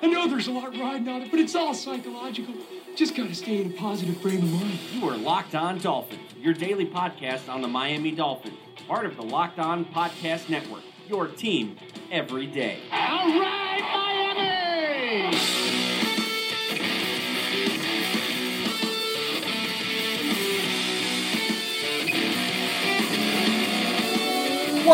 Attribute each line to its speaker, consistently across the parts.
Speaker 1: I know there's a lot riding on it, but it's all psychological. Just gotta stay in a positive frame of mind.
Speaker 2: You are Locked On Dolphin, your daily podcast on the Miami Dolphins, part of the Locked On Podcast Network. Your team every day.
Speaker 1: All right,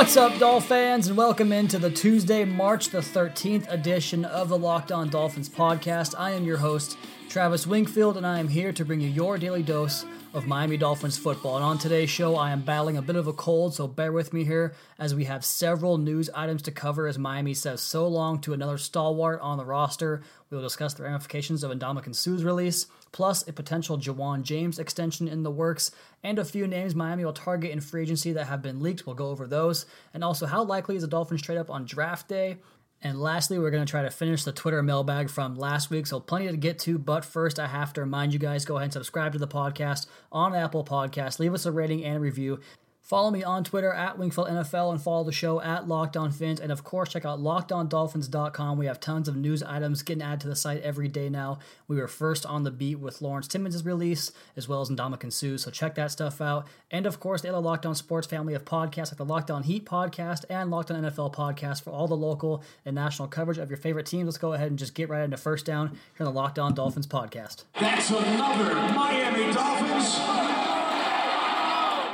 Speaker 3: What's up, Doll fans, and welcome into the Tuesday, March the 13th edition of the Locked On Dolphins podcast. I am your host, Travis Wingfield, and I am here to bring you your daily dose of Miami Dolphins football. And on today's show, I am battling a bit of a cold, so bear with me here as we have several news items to cover as Miami says so long to another stalwart on the roster. We will discuss the ramifications of Ndamukong Suh's release, plus a potential Ja'Wuan James extension in the works, and a few names Miami will target in free agency that have been leaked. We'll go over those. And also, how likely is the Dolphins trade up on draft day? And lastly, we're going to try to finish the Twitter mailbag from last week. So, plenty to get to. But first, I have to remind you guys go ahead and subscribe to the podcast on Apple Podcasts. Leave us a rating and review. Follow me on Twitter at Wingfield NFL and follow the show at Locked On Fins. And of course, check out LockedOnDolphins.com. We have tons of news items getting added to the site every day now. We were first on the beat with Lawrence Timmons' release, as well as Ndamukong Suh. So check that stuff out. And of course, the other Locked On Sports family of podcasts like the Locked On Heat podcast and Locked On NFL podcast for all the local and national coverage of your favorite teams. Let's go ahead and just get right into first down here on the Locked On Dolphins podcast.
Speaker 4: That's another Miami Dolphins.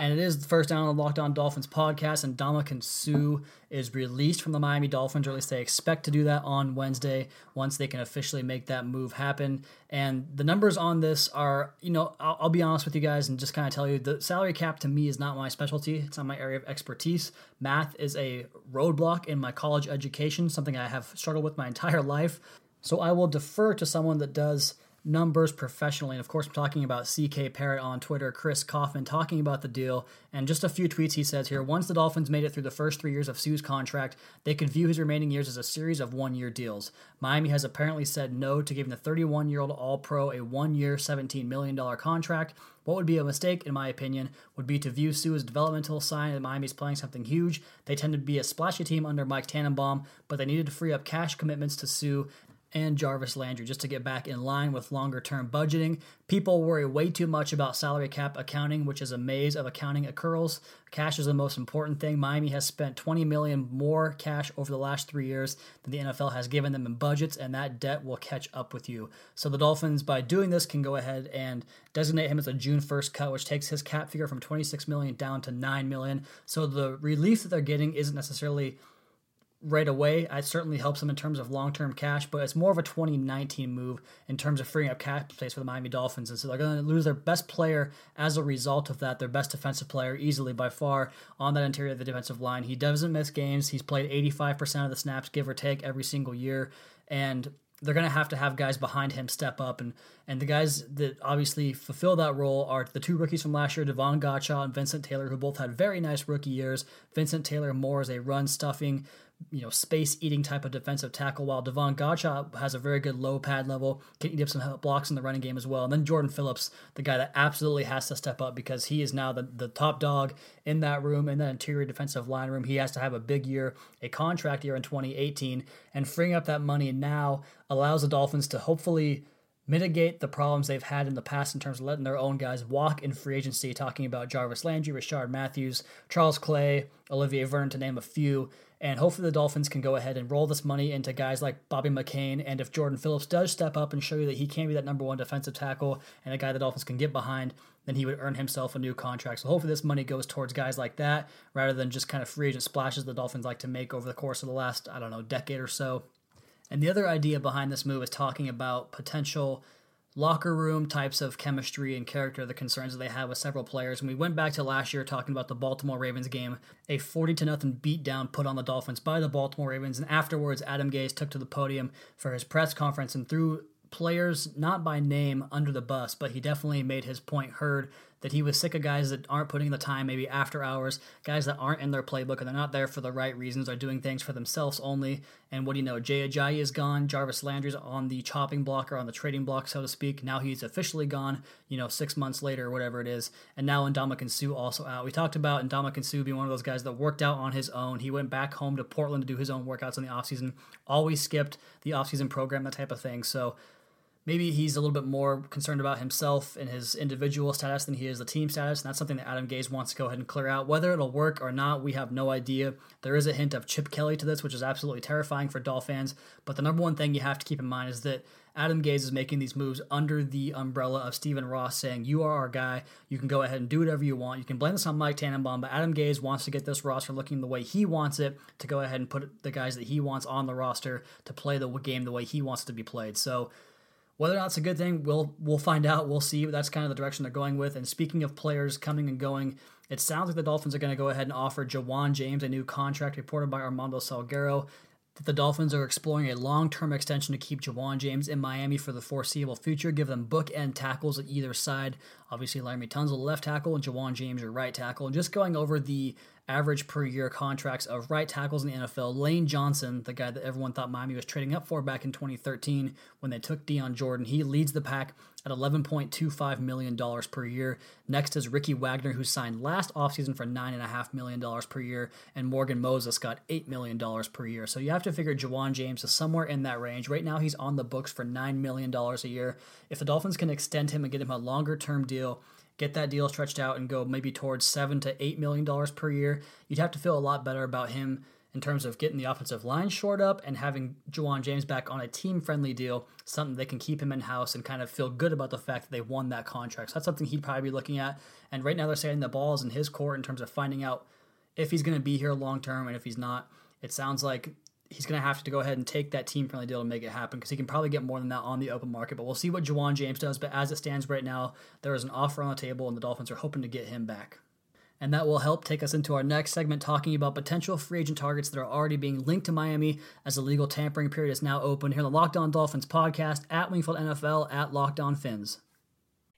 Speaker 3: And it is the first down on the Locked On Dolphins podcast, and Ndamukong Suh is released from the Miami Dolphins, or at least they expect to do that on Wednesday once they can officially make that move happen. And the numbers on this are, you know, I'll, I'll be honest with you guys and just kind of tell you the salary cap to me is not my specialty. It's not my area of expertise. Math is a roadblock in my college education, something I have struggled with my entire life. So I will defer to someone that does numbers professionally. And of course, I'm talking about CK Parrott on Twitter, Chris Kouffman talking about the deal, and just a few tweets he says here. Once the Dolphins made it through the first three years of Suh's contract, they could view his remaining years as a series of one year deals. Miami has apparently said no to giving the 31 year old All Pro a one year, $17 million contract. What would be a mistake, in my opinion, would be to view Sue as developmental sign that Miami's playing something huge. They tend to be a splashy team under Mike Tannenbaum, but they needed to free up cash commitments to Suh and Jarvis Landry just to get back in line with longer term budgeting. People worry way too much about salary cap accounting, which is a maze of accounting accruals. Cash is the most important thing. Miami has spent 20 million more cash over the last 3 years than the NFL has given them in budgets and that debt will catch up with you. So the Dolphins by doing this can go ahead and designate him as a June 1st cut which takes his cap figure from 26 million down to 9 million. So the relief that they're getting isn't necessarily right away. It certainly helps them in terms of long term cash, but it's more of a 2019 move in terms of freeing up cap space for the Miami Dolphins. And so they're going to lose their best player as a result of that, their best defensive player easily by far on that interior of the defensive line. He doesn't miss games. He's played 85% of the snaps, give or take, every single year. And they're going to have to have guys behind him step up and and the guys that obviously fulfill that role are the two rookies from last year Davon Godchaux and Vincent Taylor who both had very nice rookie years Vincent Taylor more as a run stuffing you know, space eating type of defensive tackle, while Davon Godchaux has a very good low pad level, can eat up some blocks in the running game as well. And then Jordan Phillips, the guy that absolutely has to step up because he is now the, the top dog in that room, in that interior defensive line room. He has to have a big year, a contract year in 2018, and freeing up that money now allows the Dolphins to hopefully mitigate the problems they've had in the past in terms of letting their own guys walk in free agency, talking about Jarvis Landry, Rishard Matthews, Charles Clay, Olivier Vernon, to name a few. And hopefully the Dolphins can go ahead and roll this money into guys like Bobby McCain. And if Jordan Phillips does step up and show you that he can be that number one defensive tackle and a guy the Dolphins can get behind, then he would earn himself a new contract. So hopefully this money goes towards guys like that rather than just kind of free agent splashes the Dolphins like to make over the course of the last, I don't know, decade or so. And the other idea behind this move is talking about potential locker room types of chemistry and character, the concerns that they have with several players. And we went back to last year talking about the Baltimore Ravens game, a 40 to nothing beatdown put on the Dolphins by the Baltimore Ravens. And afterwards, Adam Gase took to the podium for his press conference and threw players, not by name, under the bus, but he definitely made his point heard that he was sick of guys that aren't putting the time, maybe after hours, guys that aren't in their playbook and they're not there for the right reasons, are doing things for themselves only. And what do you know? Jay Ajayi is gone. Jarvis Landry's on the chopping block or on the trading block, so to speak. Now he's officially gone, you know, six months later or whatever it is. And now Ndamukong Suh also out. We talked about Ndamukong Suh being one of those guys that worked out on his own. He went back home to Portland to do his own workouts in the offseason, always skipped the offseason program, that type of thing. So maybe he's a little bit more concerned about himself and his individual status than he is the team status. And that's something that Adam Gase wants to go ahead and clear out. Whether it'll work or not, we have no idea. There is a hint of Chip Kelly to this, which is absolutely terrifying for Dolphin fans. But the number one thing you have to keep in mind is that Adam Gase is making these moves under the umbrella of Stephen Ross saying, You are our guy. You can go ahead and do whatever you want. You can blame this on Mike Tannenbaum, but Adam Gase wants to get this roster looking the way he wants it to go ahead and put the guys that he wants on the roster to play the game the way he wants it to be played. So, whether or not it's a good thing, we'll we'll find out. We'll see. But that's kind of the direction they're going with. And speaking of players coming and going, it sounds like the Dolphins are going to go ahead and offer Ja'Wuan James a new contract, reported by Armando Salguero. That the Dolphins are exploring a long-term extension to keep Ja'Wuan James in Miami for the foreseeable future, give them bookend tackles at either side. Obviously, Laremy Tunsil left tackle and Ja'Wuan James your right tackle. And just going over the average per year contracts of right tackles in the NFL. Lane Johnson, the guy that everyone thought Miami was trading up for back in 2013 when they took Dion Jordan, he leads the pack at $11.25 million per year. Next is Ricky Wagner, who signed last offseason for $9.5 million per year, and Morgan Moses got $8 million per year. So you have to figure Ja'Wuan James is somewhere in that range. Right now, he's on the books for $9 million a year. If the Dolphins can extend him and get him a longer term deal, get that deal stretched out and go maybe towards seven to eight million dollars per year, you'd have to feel a lot better about him in terms of getting the offensive line short up and having Ja'Wuan James back on a team friendly deal, something they can keep him in house and kind of feel good about the fact that they won that contract. So that's something he'd probably be looking at. And right now they're saying the ball is in his court in terms of finding out if he's going to be here long term and if he's not. It sounds like he's going to have to go ahead and take that team friendly deal to make it happen because he can probably get more than that on the open market. But we'll see what Ja'Wuan James does. But as it stands right now, there is an offer on the table, and the Dolphins are hoping to get him back. And that will help take us into our next segment talking about potential free agent targets that are already being linked to Miami as the legal tampering period is now open here on the Locked On Dolphins podcast at Wingfield NFL at Locked On Fins.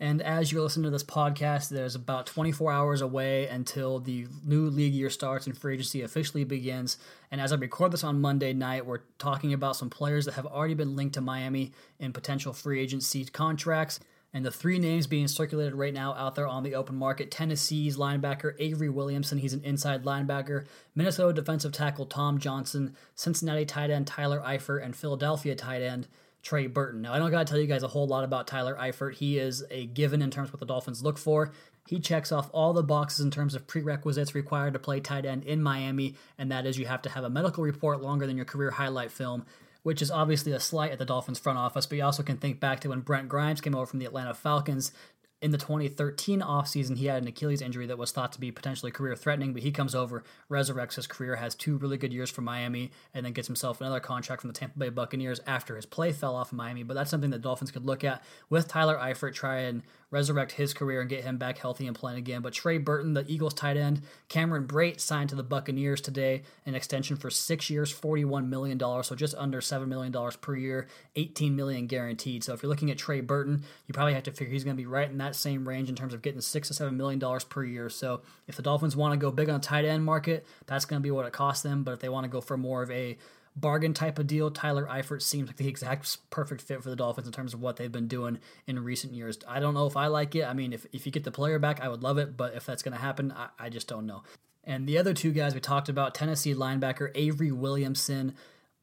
Speaker 3: And as you're listening to this podcast, there's about 24 hours away until the new league year starts and free agency officially begins. And as I record this on Monday night, we're talking about some players that have already been linked to Miami in potential free agency contracts. And the three names being circulated right now out there on the open market Tennessee's linebacker Avery Williamson, he's an inside linebacker. Minnesota defensive tackle Tom Johnson, Cincinnati tight end Tyler Eifert, and Philadelphia tight end Trey Burton. Now, I don't got to tell you guys a whole lot about Tyler Eifert. He is a given in terms of what the Dolphins look for. He checks off all the boxes in terms of prerequisites required to play tight end in Miami, and that is you have to have a medical report longer than your career highlight film which is obviously a slight at the Dolphins front office, but you also can think back to when Brent Grimes came over from the Atlanta Falcons in the 2013 offseason, he had an Achilles injury that was thought to be potentially career threatening, but he comes over, resurrects his career, has two really good years for Miami, and then gets himself another contract from the Tampa Bay Buccaneers after his play fell off in Miami. But that's something that Dolphins could look at with Tyler Eifert, try and resurrect his career and get him back healthy and playing again. But Trey Burton, the Eagles tight end, Cameron Brate signed to the Buccaneers today, an extension for six years, $41 million, so just under $7 million per year, 18 million guaranteed. So if you're looking at Trey Burton, you probably have to figure he's going to be right in that same range in terms of getting six to $7 million per year. So if the Dolphins want to go big on the tight end market, that's going to be what it costs them. But if they want to go for more of a bargain type of deal. Tyler Eifert seems like the exact perfect fit for the Dolphins in terms of what they've been doing in recent years. I don't know if I like it. I mean, if, if you get the player back, I would love it, but if that's going to happen, I, I just don't know. And the other two guys we talked about Tennessee linebacker Avery Williamson.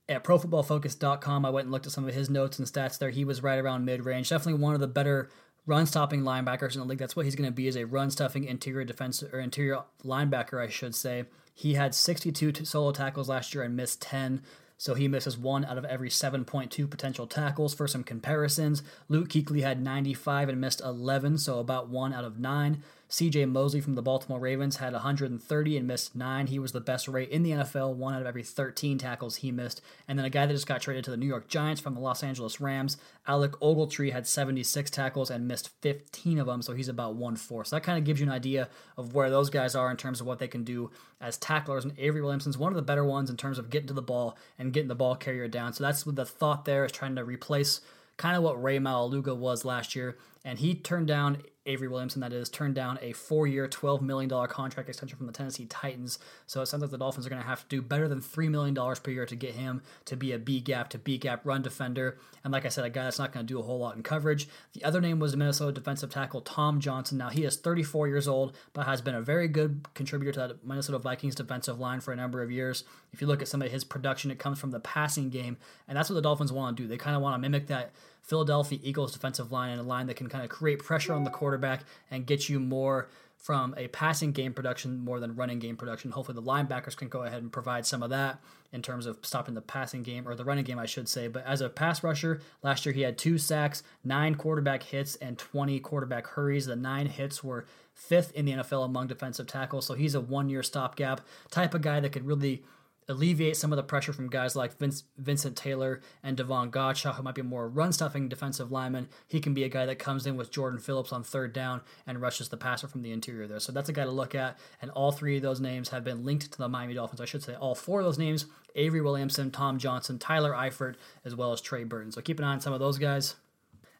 Speaker 3: At ProFootballFocus.com, I went and looked at some of his notes and stats there. He was right around mid range. Definitely one of the better run stopping linebackers in the league. That's what he's going to be as a run stuffing interior defense or interior linebacker, I should say. He had 62 solo tackles last year and missed 10. So he misses one out of every 7.2 potential tackles. For some comparisons, Luke Kuechly had 95 and missed 11, so about one out of nine. CJ Mosley from the Baltimore Ravens had 130 and missed nine. He was the best rate in the NFL, one out of every 13 tackles he missed. And then a guy that just got traded to the New York Giants from the Los Angeles Rams, Alec Ogletree, had 76 tackles and missed 15 of them, so he's about 1 4. So that kind of gives you an idea of where those guys are in terms of what they can do as tacklers. And Avery Williamson's one of the better ones in terms of getting to the ball and getting the ball carrier down. So that's the thought there is trying to replace kind of what Ray Maualuga was last year. And he turned down Avery Williamson, that is, turned down a four year, $12 million contract extension from the Tennessee Titans. So it sounds like the Dolphins are going to have to do better than $3 million per year to get him to be a B gap to B gap run defender. And like I said, a guy that's not going to do a whole lot in coverage. The other name was Minnesota defensive tackle Tom Johnson. Now, he is 34 years old, but has been a very good contributor to that Minnesota Vikings defensive line for a number of years. If you look at some of his production, it comes from the passing game. And that's what the Dolphins want to do. They kind of want to mimic that Philadelphia Eagles defensive line and a line that can kind of create pressure on the quarterback and get you more from a passing game production more than running game production. Hopefully, the linebackers can go ahead and provide some of that in terms of stopping the passing game or the running game, I should say. But as a pass rusher, last year he had two sacks, nine quarterback hits, and 20 quarterback hurries. The nine hits were fifth in the NFL among defensive tackles. So he's a one year stopgap type of guy that could really alleviate some of the pressure from guys like Vince, Vincent Taylor and Davon Godchaux, who might be more run stuffing defensive lineman. He can be a guy that comes in with Jordan Phillips on third down and rushes the passer from the interior there. So that's a guy to look at. And all three of those names have been linked to the Miami Dolphins. I should say all four of those names Avery Williamson, Tom Johnson, Tyler Eifert, as well as Trey Burton. So keep an eye on some of those guys.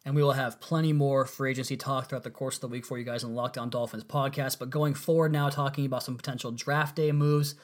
Speaker 3: And we will have plenty more free agency talk throughout the course of the week for you guys on the Locked On Dolphins podcast. But going forward now, talking about some potential draft day moves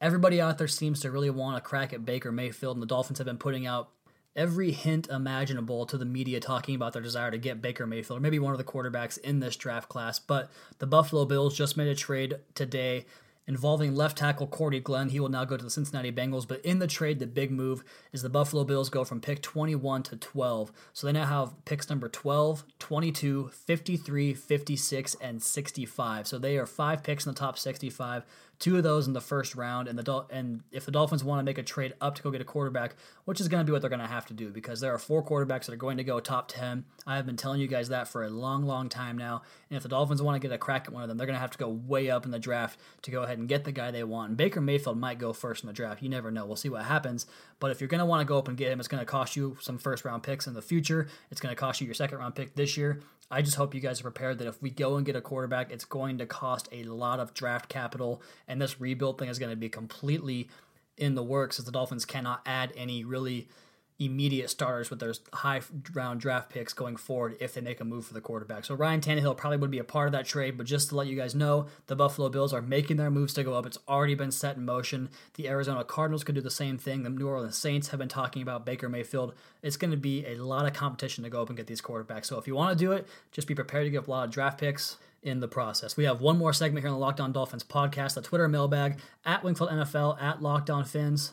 Speaker 3: everybody out there seems to really want a crack at Baker Mayfield, and the Dolphins have been putting out every hint imaginable to the media talking about their desire to get Baker Mayfield, or maybe one of the quarterbacks in this draft class. But the Buffalo Bills just made a trade today involving left tackle Cordy Glenn. He will now go to the Cincinnati Bengals. But in the trade, the big move is the Buffalo Bills go from pick 21 to 12. So they now have picks number 12, 22, 53, 56, and 65. So they are five picks in the top 65 two of those in the first round, and the Dol- and if the Dolphins want to make a trade up to go get a quarterback, which is going to be what they're going to have to do because there are four quarterbacks that are going to go top ten. I have been telling you guys that for a long, long time now. And if the Dolphins want to get a crack at one of them, they're going to have to go way up in the draft to go ahead and get the guy they want. And Baker Mayfield might go first in the draft. You never know. We'll see what happens. But if you're going to want to go up and get him, it's going to cost you some first round picks in the future. It's going to cost you your second round pick this year. I just hope you guys are prepared that if we go and get a quarterback, it's going to cost a lot of draft capital, and this rebuild thing is going to be completely in the works as the Dolphins cannot add any really immediate starters with their high round draft picks going forward if they make a move for the quarterback. So Ryan Tannehill probably would be a part of that trade, but just to let you guys know, the Buffalo Bills are making their moves to go up. It's already been set in motion. The Arizona Cardinals could do the same thing. The New Orleans Saints have been talking about Baker Mayfield. It's going to be a lot of competition to go up and get these quarterbacks. So if you want to do it, just be prepared to give a lot of draft picks in the process. We have one more segment here on the Locked On Dolphins podcast, the Twitter mailbag at Wingfield NFL, at Locked On Fins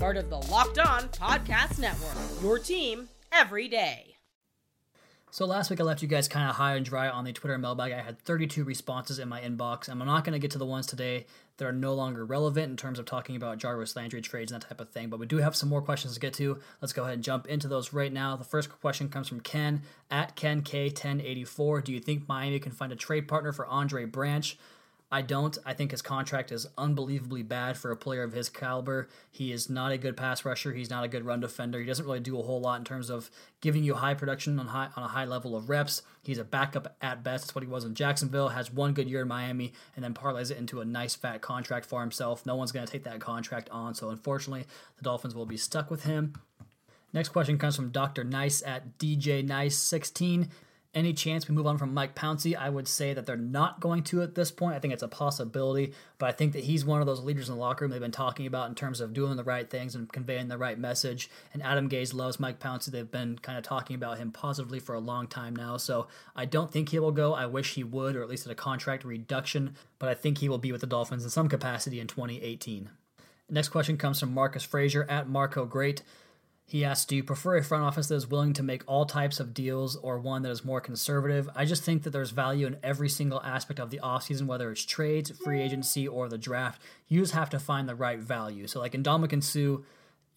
Speaker 5: part of the Locked On Podcast Network. Your team every day.
Speaker 3: So last week I left you guys kind of high and dry on the Twitter mailbag. I had 32 responses in my inbox, and I'm not going to get to the ones today that are no longer relevant in terms of talking about Jarvis Landry trades and that type of thing. But we do have some more questions to get to. Let's go ahead and jump into those right now. The first question comes from Ken at Ken K1084. Do you think Miami can find a trade partner for Andre Branch? I don't. I think his contract is unbelievably bad for a player of his caliber. He is not a good pass rusher. He's not a good run defender. He doesn't really do a whole lot in terms of giving you high production on high on a high level of reps. He's a backup at best. That's what he was in Jacksonville. Has one good year in Miami and then parlays it into a nice fat contract for himself. No one's going to take that contract on. So unfortunately, the Dolphins will be stuck with him. Next question comes from Dr. Nice at DJ Nice 16 any chance we move on from Mike Pouncey, I would say that they're not going to at this point. I think it's a possibility, but I think that he's one of those leaders in the locker room they've been talking about in terms of doing the right things and conveying the right message. And Adam Gase loves Mike Pouncey. They've been kind of talking about him positively for a long time now. So I don't think he will go. I wish he would, or at least at a contract reduction, but I think he will be with the Dolphins in some capacity in 2018. Next question comes from Marcus Frazier at Marco Great. He asks, Do you prefer a front office that is willing to make all types of deals or one that is more conservative? I just think that there's value in every single aspect of the offseason, whether it's trades, free agency, or the draft. You just have to find the right value. So, like in Ndamukong Suh,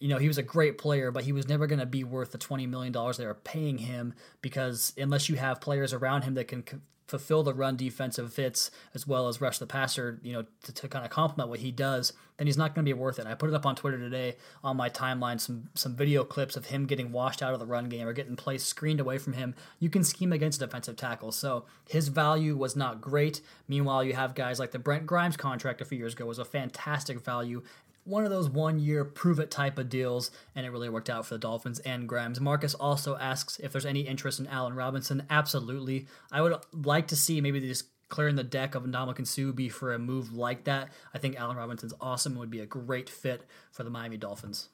Speaker 3: you know, he was a great player, but he was never going to be worth the $20 million they were paying him because unless you have players around him that can fulfill the run defensive fits as well as rush the passer, you know, to, to kind of complement what he does, then he's not going to be worth it. I put it up on Twitter today on my timeline some some video clips of him getting washed out of the run game or getting plays screened away from him. You can scheme against defensive tackles, so his value was not great. Meanwhile, you have guys like the Brent Grimes contract a few years ago was a fantastic value, one of those one year prove it type of deals, and it really worked out for the Dolphins and Grimes. Marcus also asks if there's any interest in Allen Robinson. Absolutely. I would like to see maybe just clearing the deck of Ndamukong Suh be for a move like that. I think Allen Robinson's awesome and would be a great fit for the Miami Dolphins.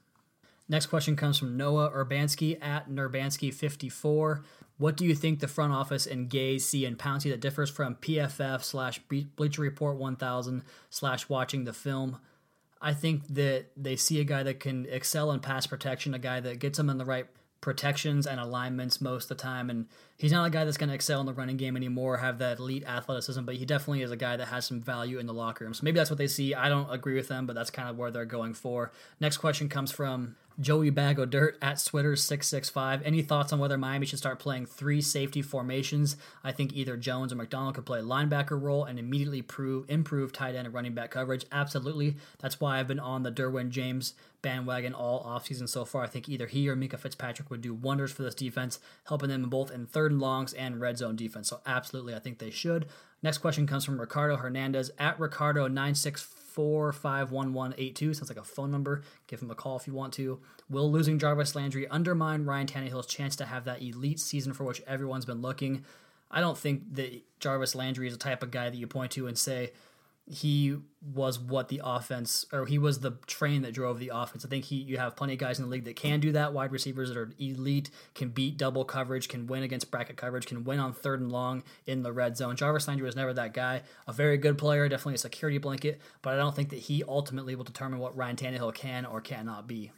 Speaker 3: Next question comes from Noah Urbanski at Nurbanski54. What do you think the front office and Gase see in Pouncey that differs from PFF slash Bleacher Report 1000 slash watching the film? I think that they see a guy that can excel in pass protection, a guy that gets them in the right protections and alignments most of the time. And he's not a guy that's going to excel in the running game anymore, have that elite athleticism, but he definitely is a guy that has some value in the locker room. So maybe that's what they see. I don't agree with them, but that's kind of where they're going for. Next question comes from Joey Bag of Dirt at Switter665. Any thoughts on whether Miami should start playing three safety formations? I think either Jones or McDonald could play a linebacker role and immediately prove improve tight end and running back coverage. Absolutely. That's why I've been on the Derwin James bandwagon all offseason so far. I think either he or Minkah Fitzpatrick would do wonders for this defense, helping them both in third and longs and red zone defense. So absolutely, I think they should. Next question comes from Ricardo Hernandez at Ricardo964 four five one one eight two. Sounds like a phone number. Give him a call if you want to. Will losing Jarvis Landry undermine Ryan Tannehill's chance to have that elite season for which everyone's been looking? I don't think that Jarvis Landry is the type of guy that you point to and say, he was what the offense or he was the train that drove the offense. I think he you have plenty of guys in the league that can do that. Wide receivers that are elite, can beat double coverage, can win against bracket coverage, can win on third and long in the red zone. Jarvis Landry was never that guy. A very good player, definitely a security blanket, but I don't think that he ultimately will determine what Ryan Tannehill can or cannot be.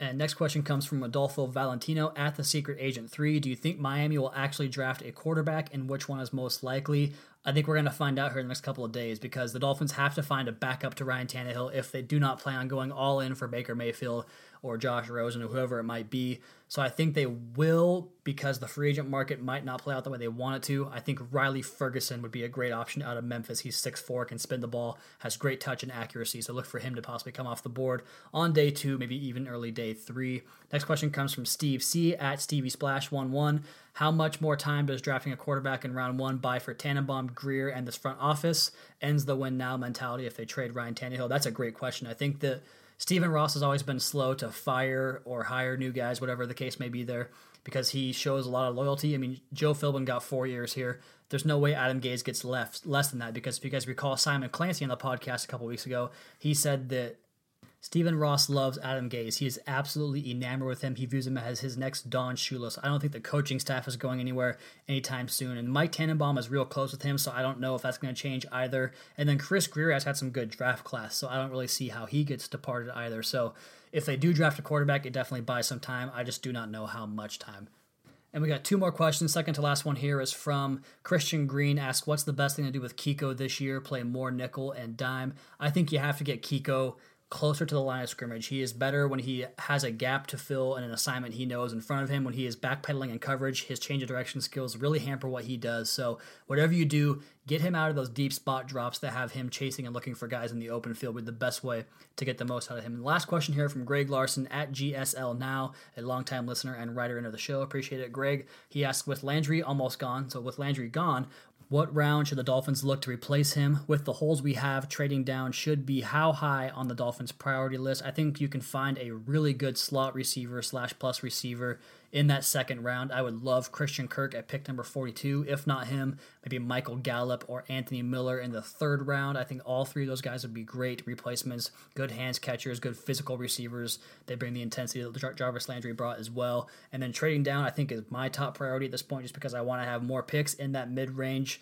Speaker 3: And next question comes from Adolfo Valentino at the Secret Agent 3. Do you think Miami will actually draft a quarterback and which one is most likely? I think we're going to find out here in the next couple of days because the Dolphins have to find a backup to Ryan Tannehill if they do not plan on going all in for Baker Mayfield or Josh Rosen or whoever it might be. So I think they will because the free agent market might not play out the way they want it to. I think Riley Ferguson would be a great option out of Memphis. He's 6'4, can spin the ball, has great touch and accuracy. So look for him to possibly come off the board on day two, maybe even early day three. Next question comes from Steve C at Stevie Splash11. How much more time does drafting a quarterback in round one buy for Tannenbaum, Grier, and this front office? Ends the win now mentality if they trade Ryan Tannehill? That's a great question. I think that Stephen Ross has always been slow to fire or hire new guys, whatever the case may be there, because he shows a lot of loyalty. I mean, Joe Philbin got four years here. There's no way Adam Gase gets left less than that because if you guys recall Simon Clancy on the podcast a couple weeks ago, he said that Stephen Ross loves Adam Gase. He is absolutely enamored with him. He views him as his next Don Shula. I don't think the coaching staff is going anywhere anytime soon. And Mike Tannenbaum is real close with him, so I don't know if that's going to change either. And then Chris Grier has had some good draft class, so I don't really see how he gets departed either. So if they do draft a quarterback, it definitely buys some time. I just do not know how much time. And we got two more questions. Second to last one here is from Christian Green. Ask, what's the best thing to do with Kiko this year? Play more nickel and dime. I think you have to get Kiko closer to the line of scrimmage. He is better when he has a gap to fill and an assignment he knows in front of him. When he is backpedaling in coverage, his change of direction skills really hamper what he does. So, whatever you do, get him out of those deep spot drops that have him chasing and looking for guys in the open field with the best way to get the most out of him. And last question here from Greg Larson at GSL Now, a longtime listener and writer into the show. Appreciate it, Greg. He asked, with Landry almost gone, so with Landry gone, what round should the Dolphins look to replace him? With the holes we have, trading down should be how high on the Dolphins' priority list? I think you can find a really good slot receiver slash plus receiver in that second round. I would love Christian Kirk at pick number 42. If not him, maybe Michael Gallup or Anthony Miller in the third round. I think all three of those guys would be great replacements. Good hands catchers, good physical receivers. They bring the intensity that Jarvis Landry brought as well. And then trading down, I think, is my top priority at this point just because I want to have more picks in that mid range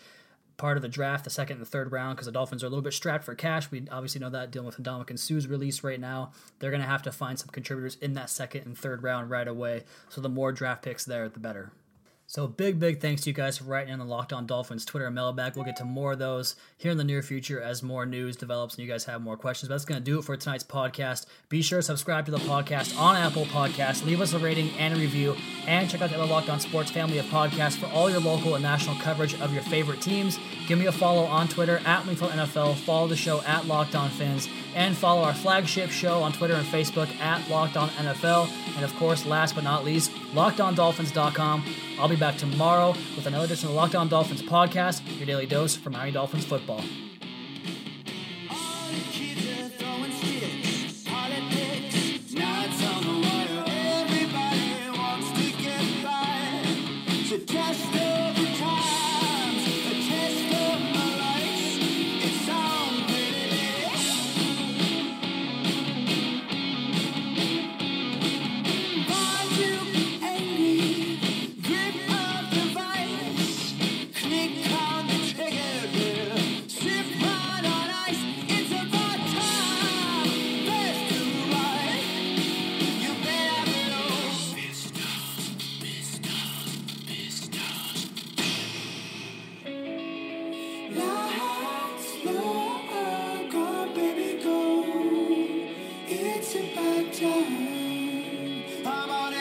Speaker 3: part of the draft, the second and the third round, because the Dolphins are a little bit strapped for cash. We obviously know that dealing with Ndamukong Suh's release right now. They're going to have to find some contributors in that second and third round right away. So the more draft picks there, the better. So big, big thanks to you guys for writing in the Locked On Dolphins Twitter and mailbag. We'll get to more of those here in the near future as more news develops and you guys have more questions. But that's going to do it for tonight's podcast. Be sure to subscribe to the podcast on Apple Podcasts. Leave us a rating and a review. And check out the other Locked On Sports family of podcasts for all your local and national coverage of your favorite teams. Give me a follow on Twitter at Wingfield NFL. Follow the show at Locked On Fins. And follow our flagship show on Twitter and Facebook at Locked On NFL. And of course, last but not least, LockedOnDolphins.com. I'll be back tomorrow with another edition of On Dolphins podcast, your daily dose from Miami Dolphins football.